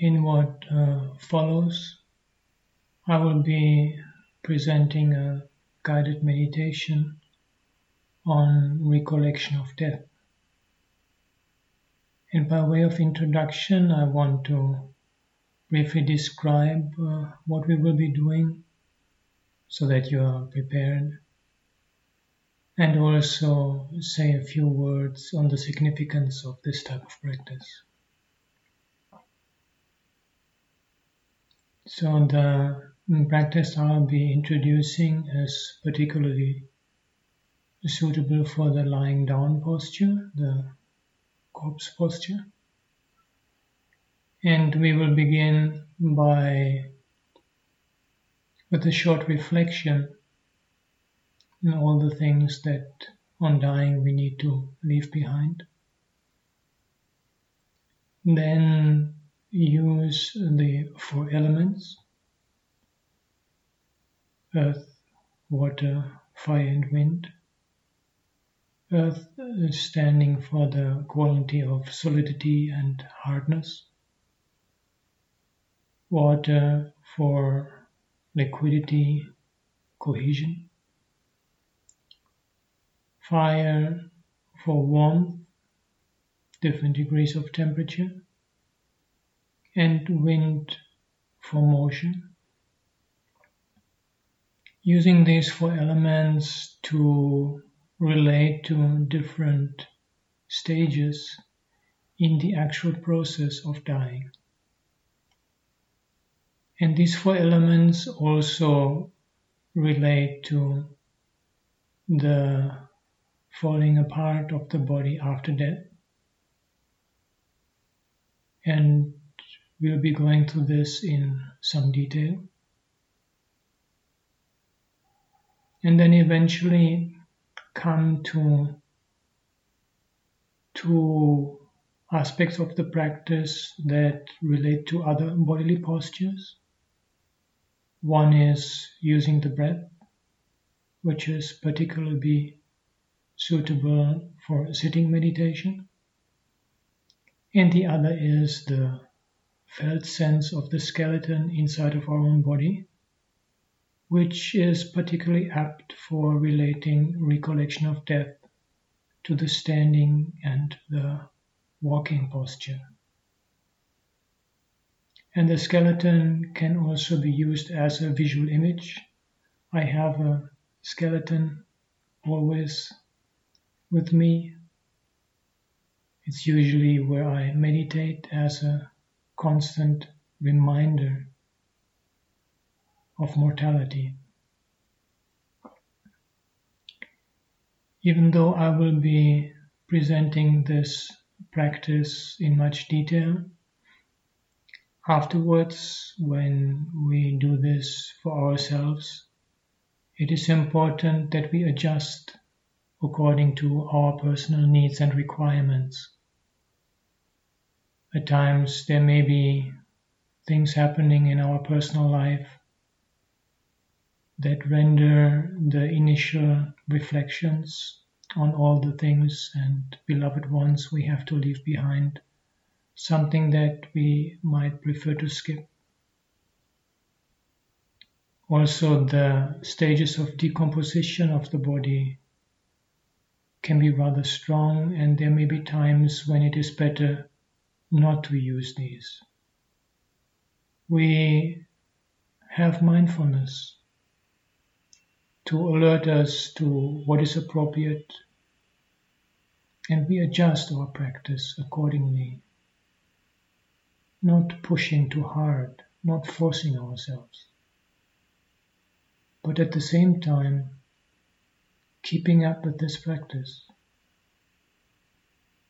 In what uh, follows, I will be presenting a guided meditation on recollection of death. And by way of introduction, I want to briefly describe uh, what we will be doing so that you are prepared and also say a few words on the significance of this type of practice. So the uh, practice I'll be introducing is particularly suitable for the lying down posture, the corpse posture. And we will begin by with a short reflection on all the things that on dying we need to leave behind. Then use the four elements earth, water, fire, and wind. Earth standing for the quality of solidity and hardness. Water for liquidity, cohesion. Fire for warmth, different degrees of temperature. And wind for motion. Using these four elements to relate to different stages in the actual process of dying. And these four elements also relate to the falling apart of the body after death. And we'll be going through this in some detail. And then eventually come to two aspects of the practice that relate to other bodily postures. One is using the breath, which is particularly suitable for sitting meditation. And the other is the felt sense of the skeleton inside of our own body, which is particularly apt for relating recollection of death to the standing and the walking posture. And the skeleton can also be used as a visual image. I have a skeleton always with me. It's usually where I meditate as a constant reminder of mortality. Even though I will be presenting this practice in much detail, afterwards, when we do this for ourselves, it is important that we adjust according to our personal needs and requirements. At times, there may be things happening in our personal life that render the initial reflections on all the things and beloved ones we have to leave behind something that we might prefer to skip. Also, the stages of decomposition of the body can be rather strong, and there may be times when it is better not to use these. We have mindfulness to alert us to what is appropriate, and we adjust our practice accordingly, not pushing too hard, not forcing ourselves, but at the same time, keeping up with this practice.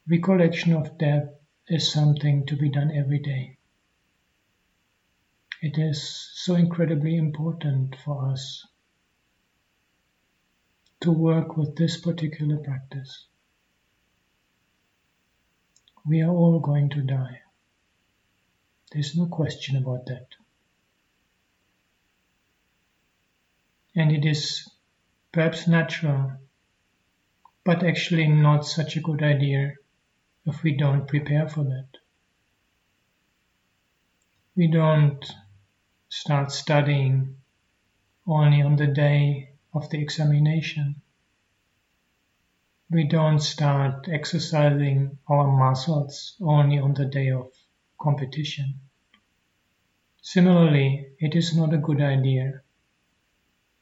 Recollection of death is something to be done every day. It is so incredibly important for us to work with this particular practice. We are all going to die. There's no question about that. And it is perhaps natural, but actually not such a good idea if we don't prepare for that. We don't start studying only on the day of the examination. We don't start exercising our muscles only on the day of competition. Similarly, it is not a good idea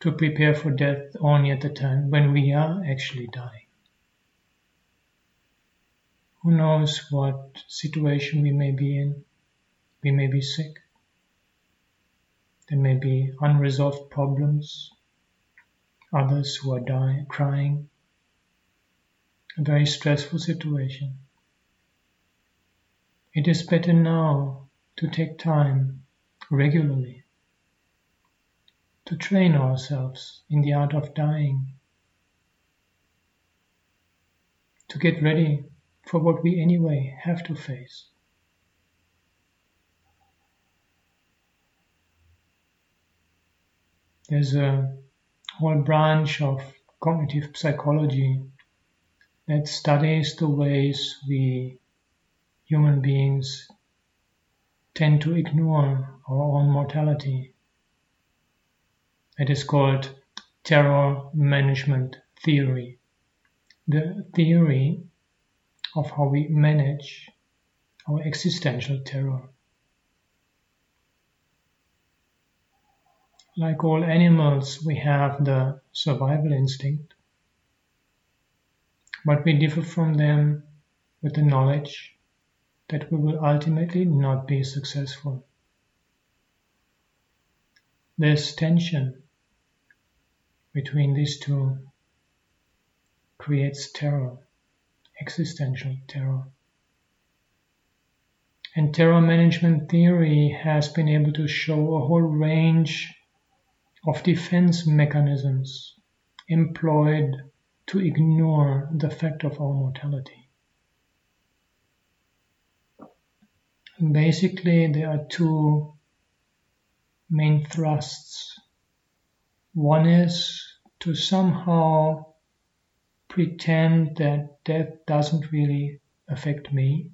to prepare for death only at the time when we are actually dying. Who knows what situation we may be in? We may be sick. There may be unresolved problems, others who are dying, crying. A very stressful situation. It is better now to take time regularly to train ourselves in the art of dying, to get ready for what we anyway have to face. There's a whole branch of cognitive psychology that studies the ways we human beings tend to ignore our own mortality. It is called terror management theory. The theory of how we manage our existential terror. Like all animals, we have the survival instinct, but we differ from them with the knowledge that we will ultimately not be successful. This tension between these two creates terror existential terror. And terror management theory has been able to show a whole range of defense mechanisms employed to ignore the fact of our mortality. Basically, there are two main thrusts. One is to somehow pretend that death doesn't really affect me.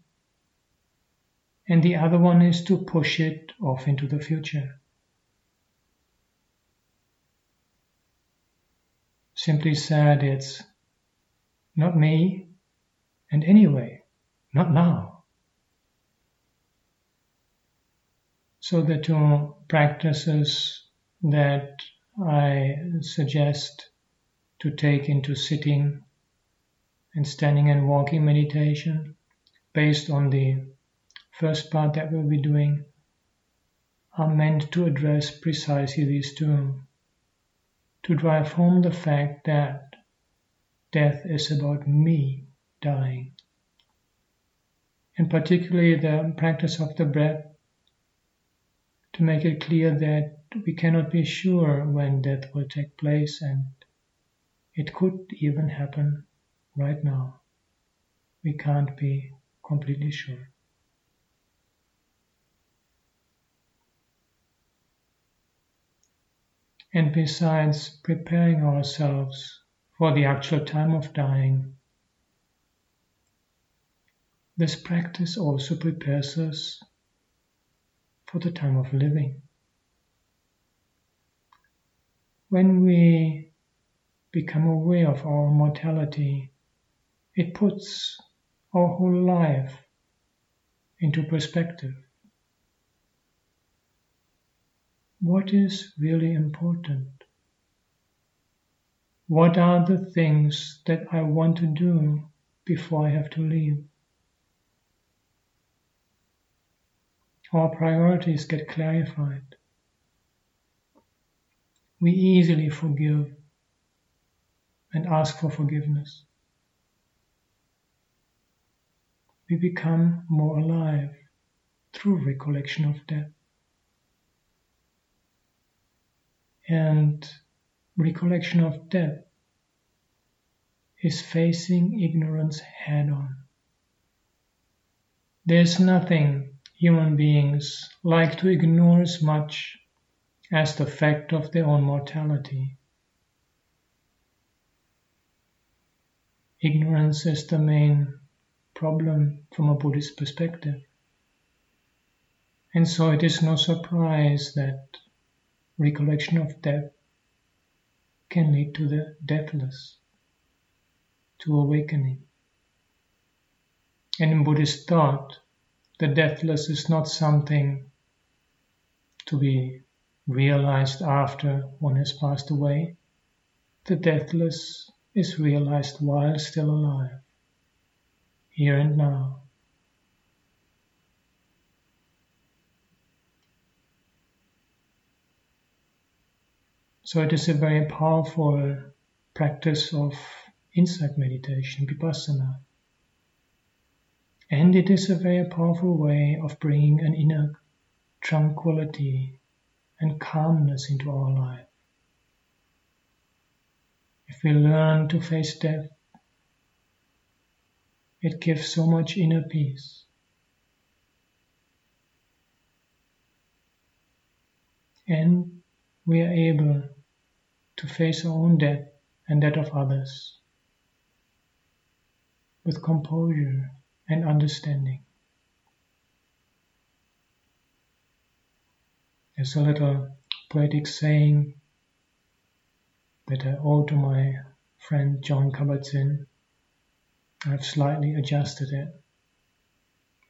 And the other one is to push it off into the future. Simply said, it's not me, and anyway, not now. So the two practices that I suggest to take into sitting and standing and walking meditation based on the first part that we'll be doing are meant to address precisely these two. To drive home the fact that death is about me dying. And particularly the practice of the breath to make it clear that we cannot be sure when death will take place and it could even happen right now. We can't be completely sure. And besides preparing ourselves for the actual time of dying, this practice also prepares us for the time of living. When we become aware of our mortality, it puts our whole life into perspective. What is really important? What are the things that I want to do before I have to leave? Our priorities get clarified. We easily forgive and ask for forgiveness. We become more alive through recollection of death. And recollection of death is facing ignorance head on. There's nothing human beings like to ignore as much as the fact of their own mortality. Ignorance is the main problem from a Buddhist perspective. And so it is no surprise that recollection of death can lead to the deathless, to awakening. And in Buddhist thought, the deathless is not something to be realized after one has passed away. The deathless is realized while still alive, here and now. So it is a very powerful practice of insight meditation, vipassana. And it is a very powerful way of bringing an inner tranquility and calmness into our life. If we learn to face death, it gives so much inner peace. And we are able to face our own death and that of others with composure and understanding. There's a little poetic saying that I owe to my friend John Kabat-Zinn. I've slightly adjusted it,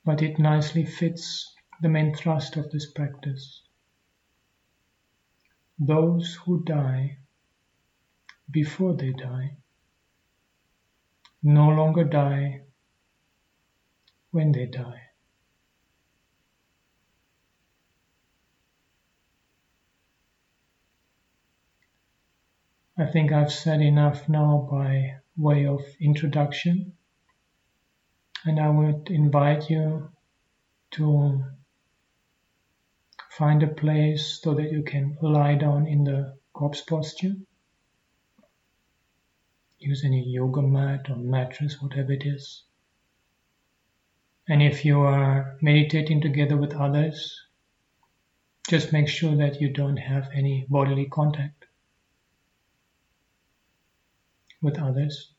but it nicely fits the main thrust of this practice. Those who die before they die no longer die when they die. I think I've said enough now by way of introduction, and I would invite you to find a place so that you can lie down in the corpse posture use any yoga mat or mattress, whatever it is. And if you are meditating together with others, just make sure that you don't have any bodily contact with others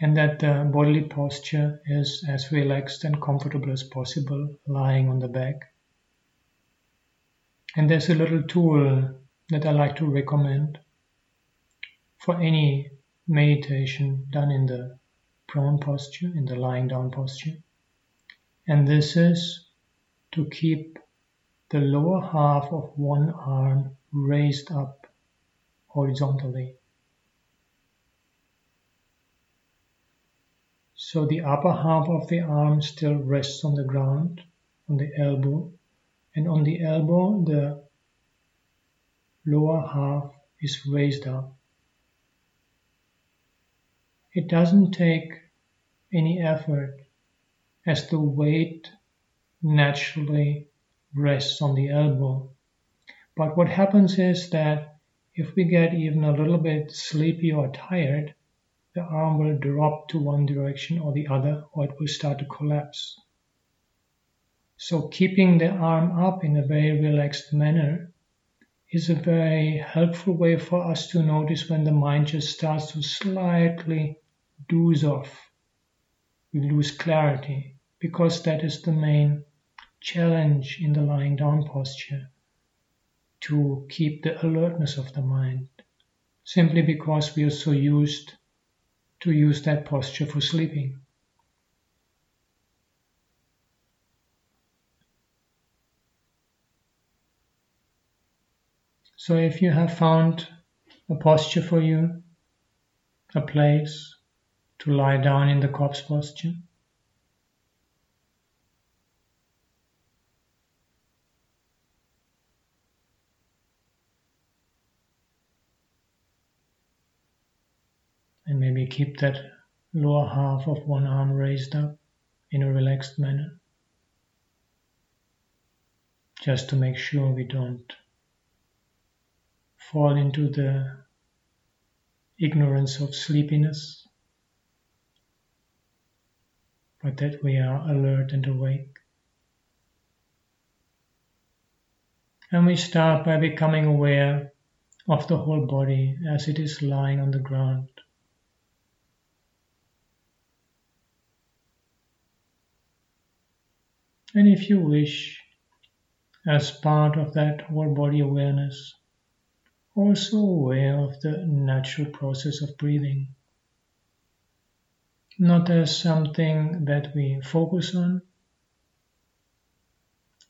and that the bodily posture is as relaxed and comfortable as possible, lying on the back. And there's a little tool that I like to recommend for any meditation done in the prone posture, in the lying down posture. And this is to keep the lower half of one arm raised up horizontally. So the upper half of the arm still rests on the ground, on the elbow, and on the elbow the lower half is raised up. It doesn't take any effort as the weight naturally rests on the elbow. But what happens is that if we get even a little bit sleepy or tired, the arm will drop to one direction or the other, or it will start to collapse. So keeping the arm up in a very relaxed manner is a very helpful way for us to notice when the mind just starts to slightly doze off. We lose clarity because that is the main challenge in the lying down posture to keep the alertness of the mind simply because we are so used to use that posture for sleeping. So if you have found a posture for you, a place to lie down in the corpse posture, maybe keep that lower half of one arm raised up in a relaxed manner just to make sure we don't fall into the ignorance of sleepiness, but that we are alert and awake. And we start by becoming aware of the whole body as it is lying on the ground. And if you wish, as part of that whole body awareness, also aware of the natural process of breathing, not as something that we focus on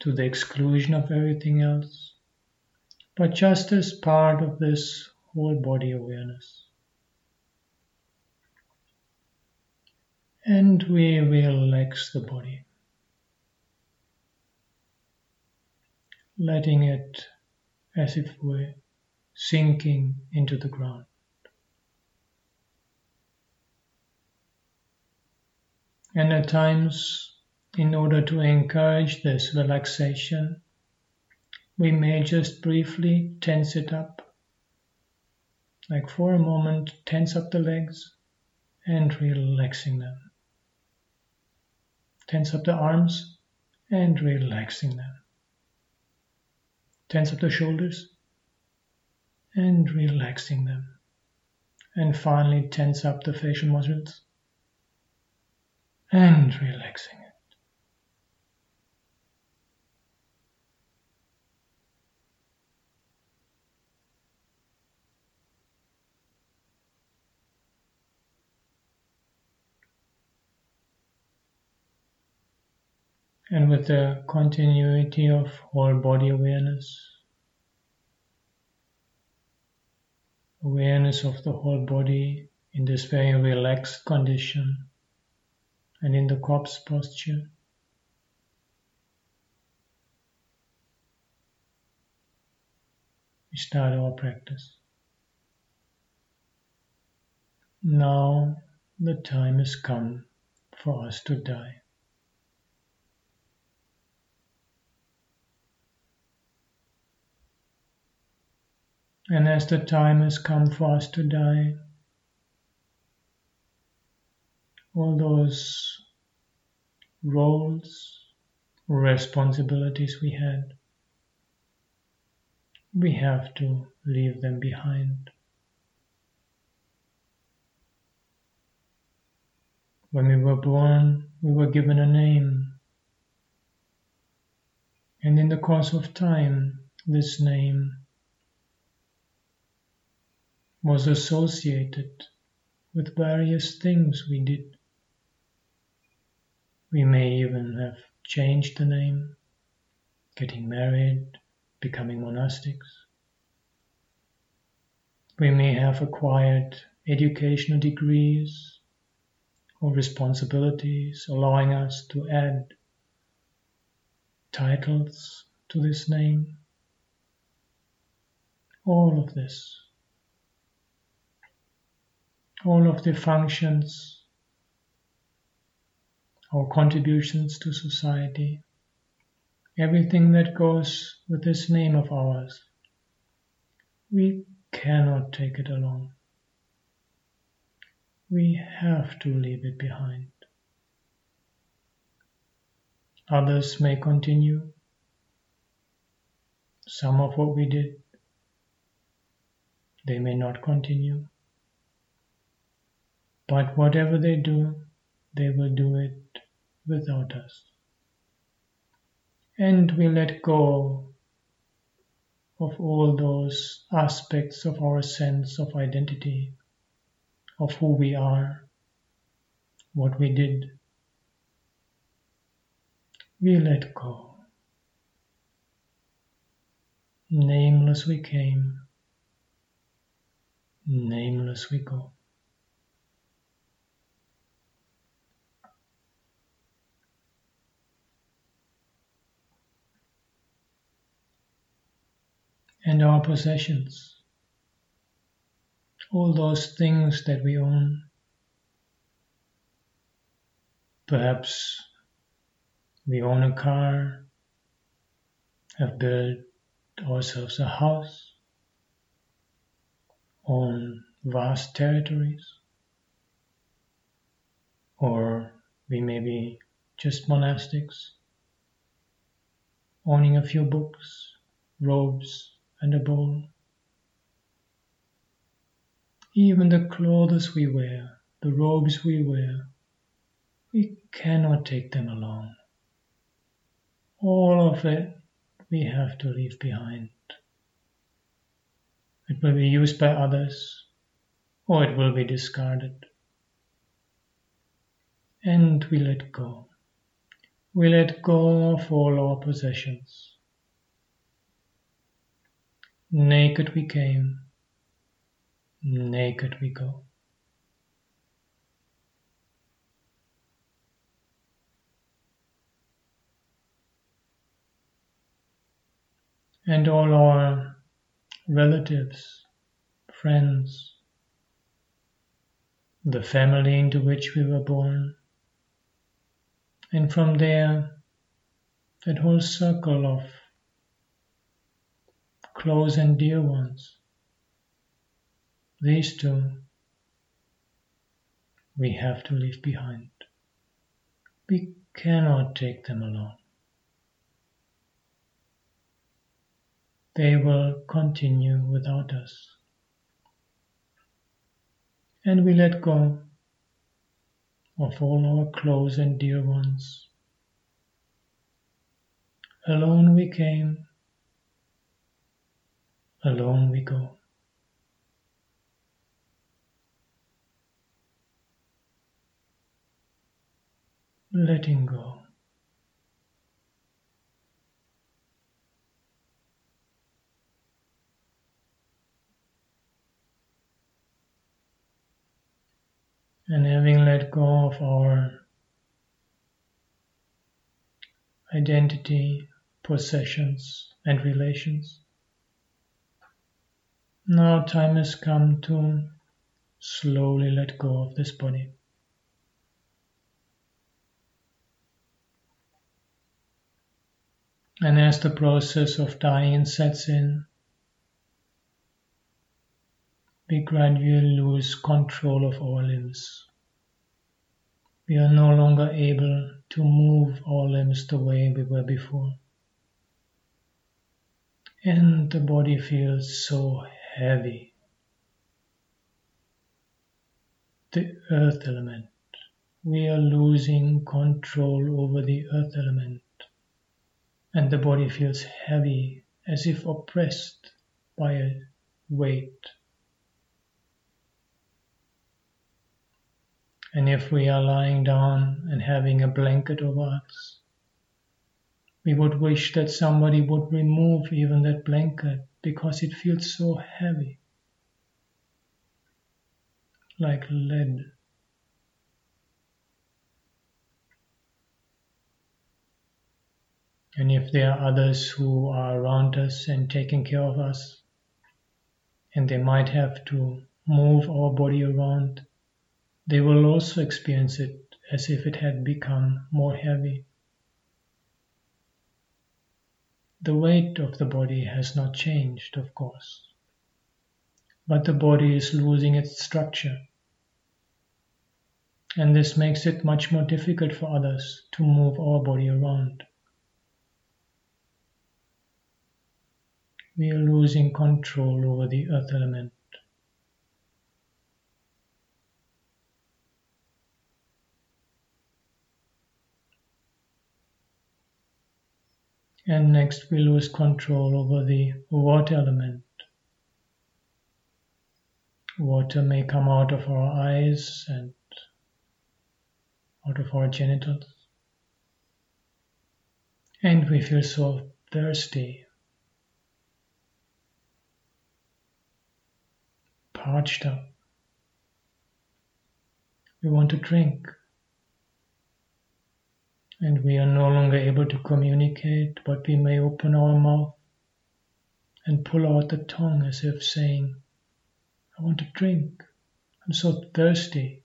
to the exclusion of everything else, but just as part of this whole body awareness. And we relax the body. Letting it as if we're sinking into the ground. And at times, in order to encourage this relaxation, we may just briefly tense it up. Like for a moment, tense up the legs and relaxing them. Tense up the arms and relaxing them. Tense up the shoulders and relaxing them. And finally, tense up the facial muscles and relaxing it. And with the continuity of whole body awareness. Awareness of the whole body in this very relaxed condition and in the corpse posture. We start our practice. Now the time has come for us to die. And as the time has come for us to die, all those roles, responsibilities we had, we have to leave them behind. When we were born, we were given a name. And in the course of time, this name was associated with various things we did. We may even have changed the name, getting married, becoming monastics. We may have acquired educational degrees or responsibilities, allowing us to add titles to this name. All of this all of the functions our contributions to society, everything that goes with this name of ours. We cannot take it alone. We have to leave it behind. Others may continue. Some of what we did, they may not continue. But whatever they do, they will do it without us. And we let go of all those aspects of our sense of identity, of who we are, what we did. We let go. Nameless we came, nameless we go. And our possessions, all those things that we own. Perhaps we own a car, have built ourselves a house, own vast territories, or we may be just monastics, owning a few books, robes, and a bowl. Even the clothes we wear, the robes we wear, we cannot take them along. All of it we have to leave behind. It will be used by others or it will be discarded. And we let go. We let go of all our possessions. Naked we came, naked we go. And all our relatives, friends, the family into which we were born, and from there, that whole circle of close and dear ones, these two we have to leave behind. We cannot take them along. They will continue without us. And we let go of all our close and dear ones. Alone we came, alone we go. Letting go. and having let go of our identity, possessions, and relations. Now time has come to slowly let go of this body. And as the process of dying sets in, we gradually lose control of our limbs. We are no longer able to move our limbs the way we were before. And the body feels so heavy. The earth element. We are losing control over the earth element. And the body feels heavy as if oppressed by a weight. And if we are lying down and having a blanket over us, we would wish that somebody would remove even that blanket because it feels so heavy, like lead. And if there are others who are around us and taking care of us, and they might have to move our body around they will also experience it as if it had become more heavy. The weight of the body has not changed, of course, but the body is losing its structure. And this makes it much more difficult for others to move our body around. We are losing control over the earth element. And next we lose control over the water element. Water may come out of our eyes and out of our genitals. And we feel so thirsty, parched up. We want to drink and we are no longer able to communicate, but we may open our mouth and pull out the tongue as if saying, I want to drink. I'm so thirsty.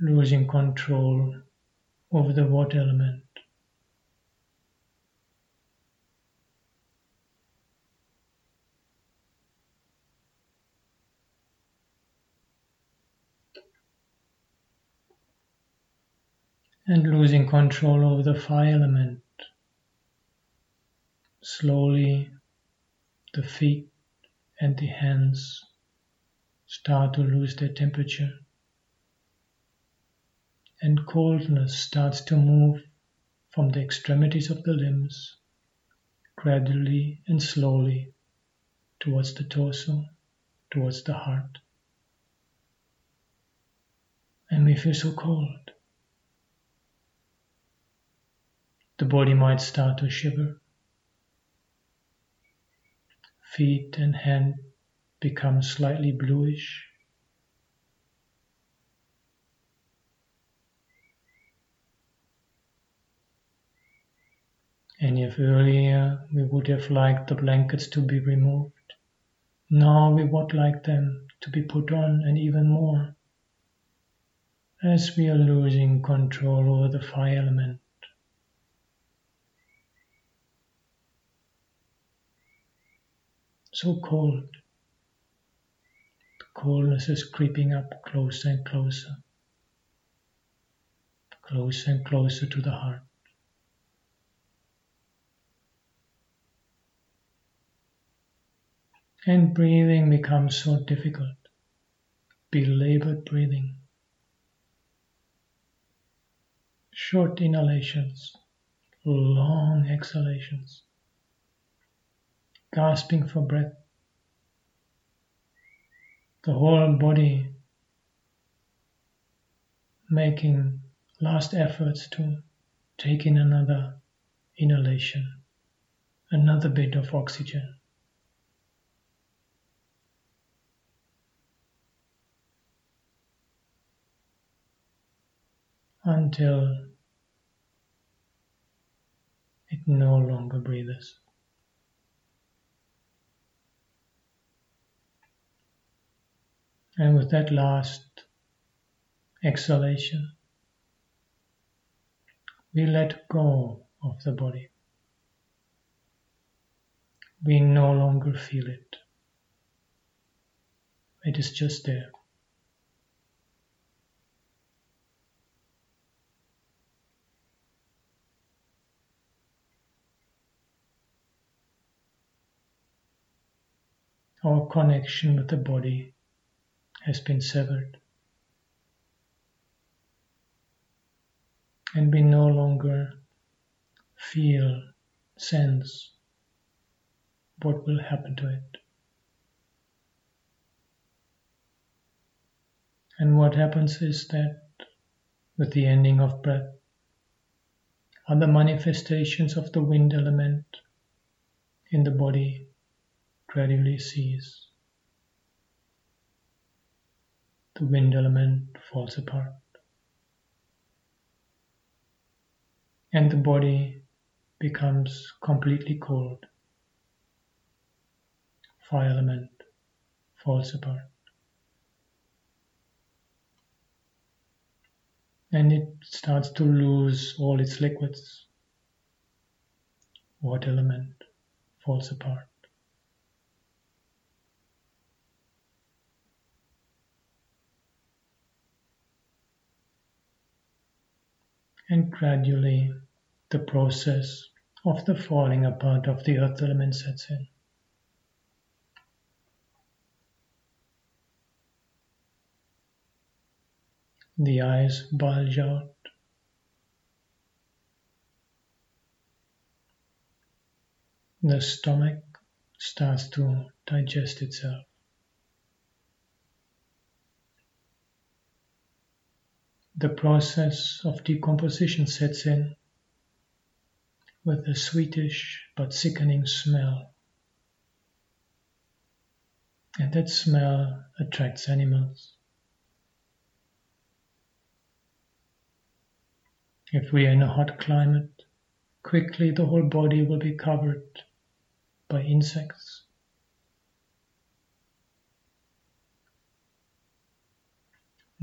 Losing control over the water element. And losing control over the fire element. Slowly, the feet and the hands start to lose their temperature, and coldness starts to move from the extremities of the limbs, gradually and slowly towards the torso, towards the heart. And we feel so cold. The body might start to shiver. Feet and hand become slightly bluish. And if earlier we would have liked the blankets to be removed, now we would like them to be put on and even more, as we are losing control over the fire element. So cold. The coldness is creeping up closer and closer, closer and closer to the heart. And breathing becomes so difficult. Belabored breathing. Short inhalations, long exhalations. Gasping for breath. The whole body making last efforts to take in another inhalation, another bit of oxygen. until it no longer breathes. And with that last exhalation, we let go of the body. We no longer feel it. It is just there. Our connection with the body has been severed. And we no longer feel, sense what will happen to it. And what happens is that with the ending of breath, other manifestations of the wind element in the body gradually cease. The wind element falls apart. And the body becomes completely cold. Fire element falls apart. And it starts to lose all its liquids. Water element falls apart. And gradually the process of the falling apart of the earth element sets in. The eyes bulge out. The stomach starts to digest itself. The process of decomposition sets in with a sweetish but sickening smell. And that smell attracts animals. If we are in a hot climate, quickly the whole body will be covered by insects.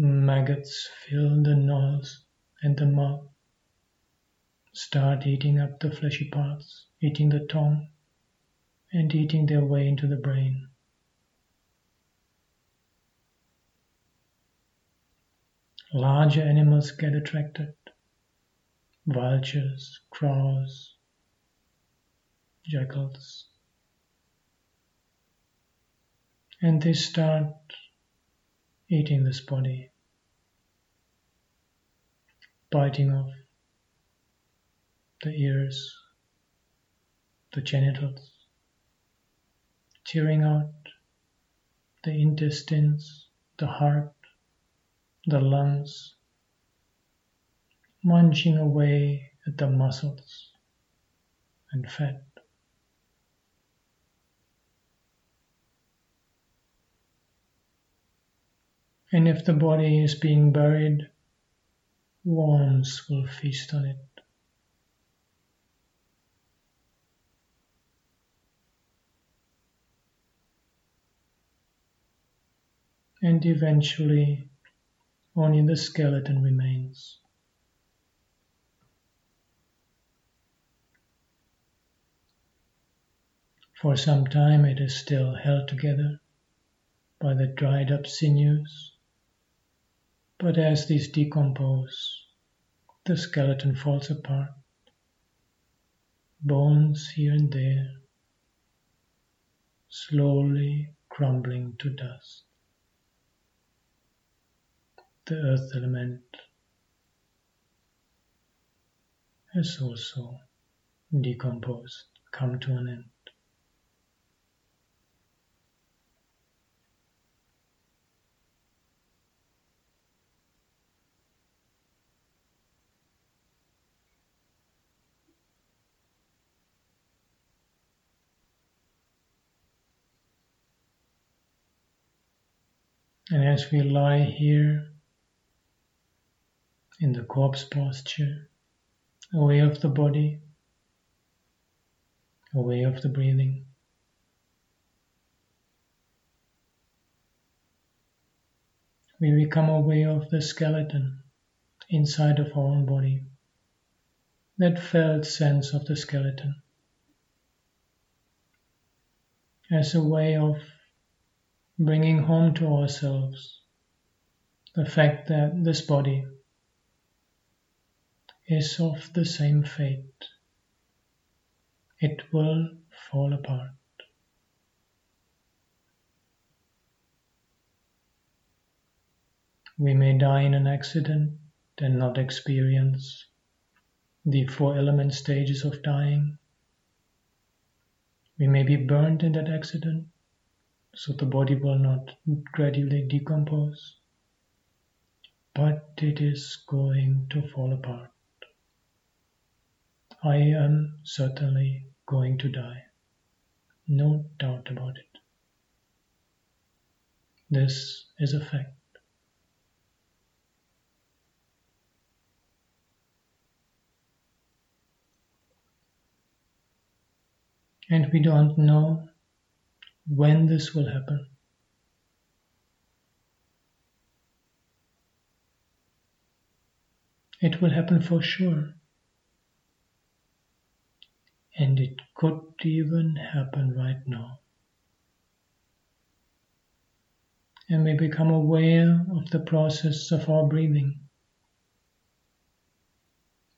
Maggots fill the nose and the mouth, start eating up the fleshy parts, eating the tongue, and eating their way into the brain. Larger animals get attracted vultures, crows, jackals. And they start eating this body biting off the ears, the genitals, tearing out the intestines, the heart, the lungs, munching away at the muscles and fat. And if the body is being buried, worms will feast on it. And eventually, only the skeleton remains. For some time it is still held together by the dried up sinews, but as these decompose, the skeleton falls apart, bones here and there, slowly crumbling to dust. The earth element has also decomposed, come to an end. And as we lie here in the corpse posture, away of the body, away of the breathing, we become aware of the skeleton inside of our own body, that felt sense of the skeleton as a way of bringing home to ourselves the fact that this body is of the same fate. It will fall apart. We may die in an accident and not experience the four element stages of dying. We may be burned in that accident so the body will not gradually decompose, but it is going to fall apart. I am certainly going to die, no doubt about it. This is a fact. And we don't know when this will happen. It will happen for sure. And it could even happen right now. And we become aware of the process of our breathing.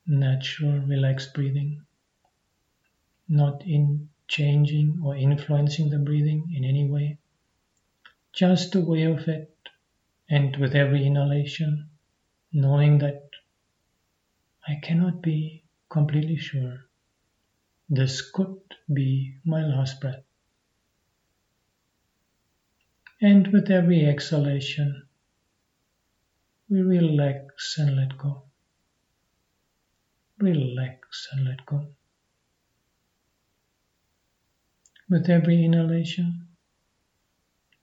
Natural, relaxed breathing, not in changing or influencing the breathing in any way. Just aware of it, and with every inhalation, knowing that I cannot be completely sure. This could be my last breath. And with every exhalation, we relax and let go. Relax and let go with every inhalation.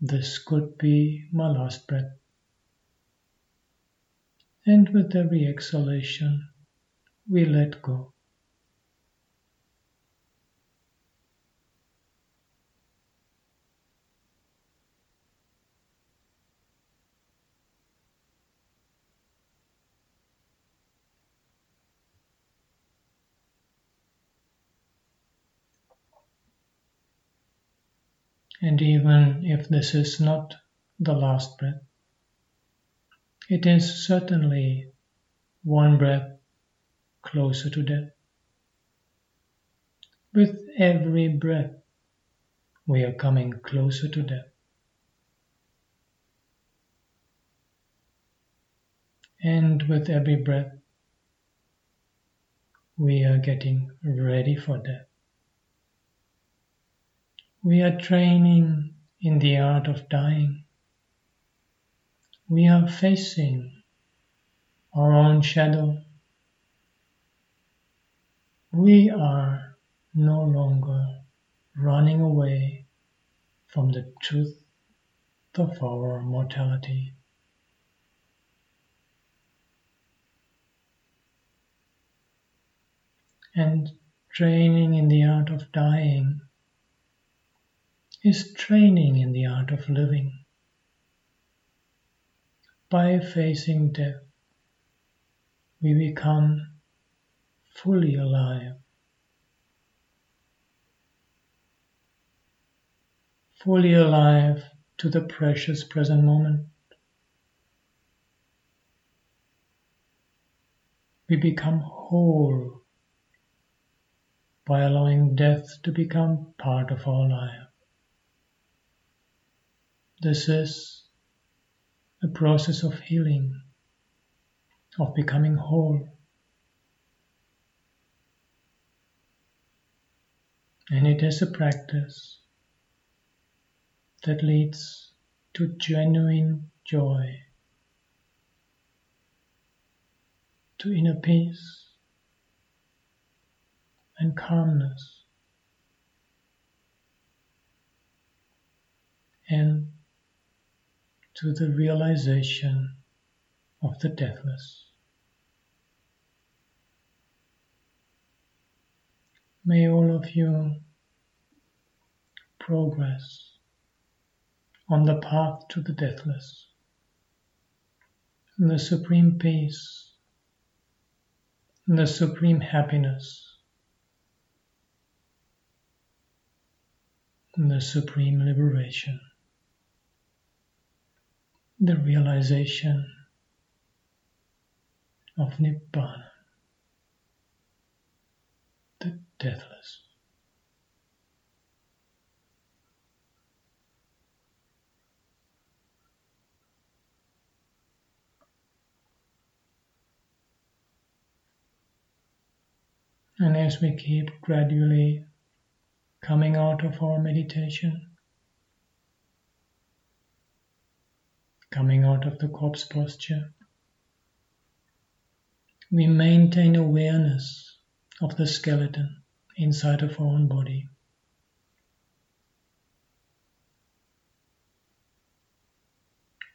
This could be my last breath. And with every exhalation, we let go. And even if this is not the last breath, it is certainly one breath closer to death. With every breath, we are coming closer to death. And with every breath, we are getting ready for death. We are training in the art of dying. We are facing our own shadow. We are no longer running away from the truth of our mortality. And training in the art of dying is training in the art of living. By facing death, we become fully alive, fully alive to the precious present moment. We become whole by allowing death to become part of our life. This is a process of healing, of becoming whole. And it is a practice that leads to genuine joy, to inner peace and calmness, and to the realization of the deathless. May all of you progress on the path to the deathless, the supreme peace, the supreme happiness, the supreme liberation the realization of Nibbana, the deathless. And as we keep gradually coming out of our meditation, coming out of the corpse posture. We maintain awareness of the skeleton inside of our own body.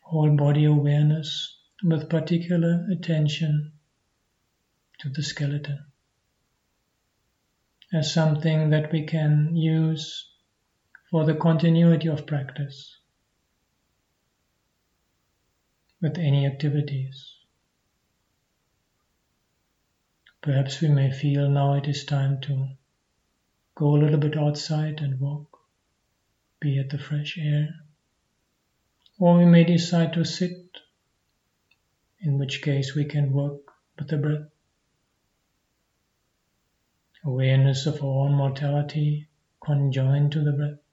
Whole body awareness with particular attention to the skeleton as something that we can use for the continuity of practice with any activities. Perhaps we may feel now it is time to go a little bit outside and walk, be at the fresh air. Or we may decide to sit, in which case we can work with the breath. Awareness of our own mortality conjoined to the breath.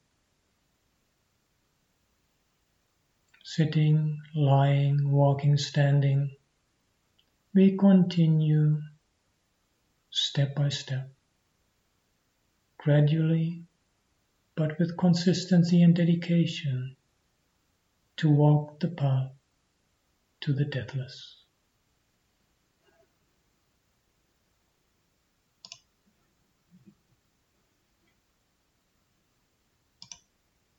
Sitting, lying, walking, standing, we continue step by step, gradually, but with consistency and dedication to walk the path to the deathless.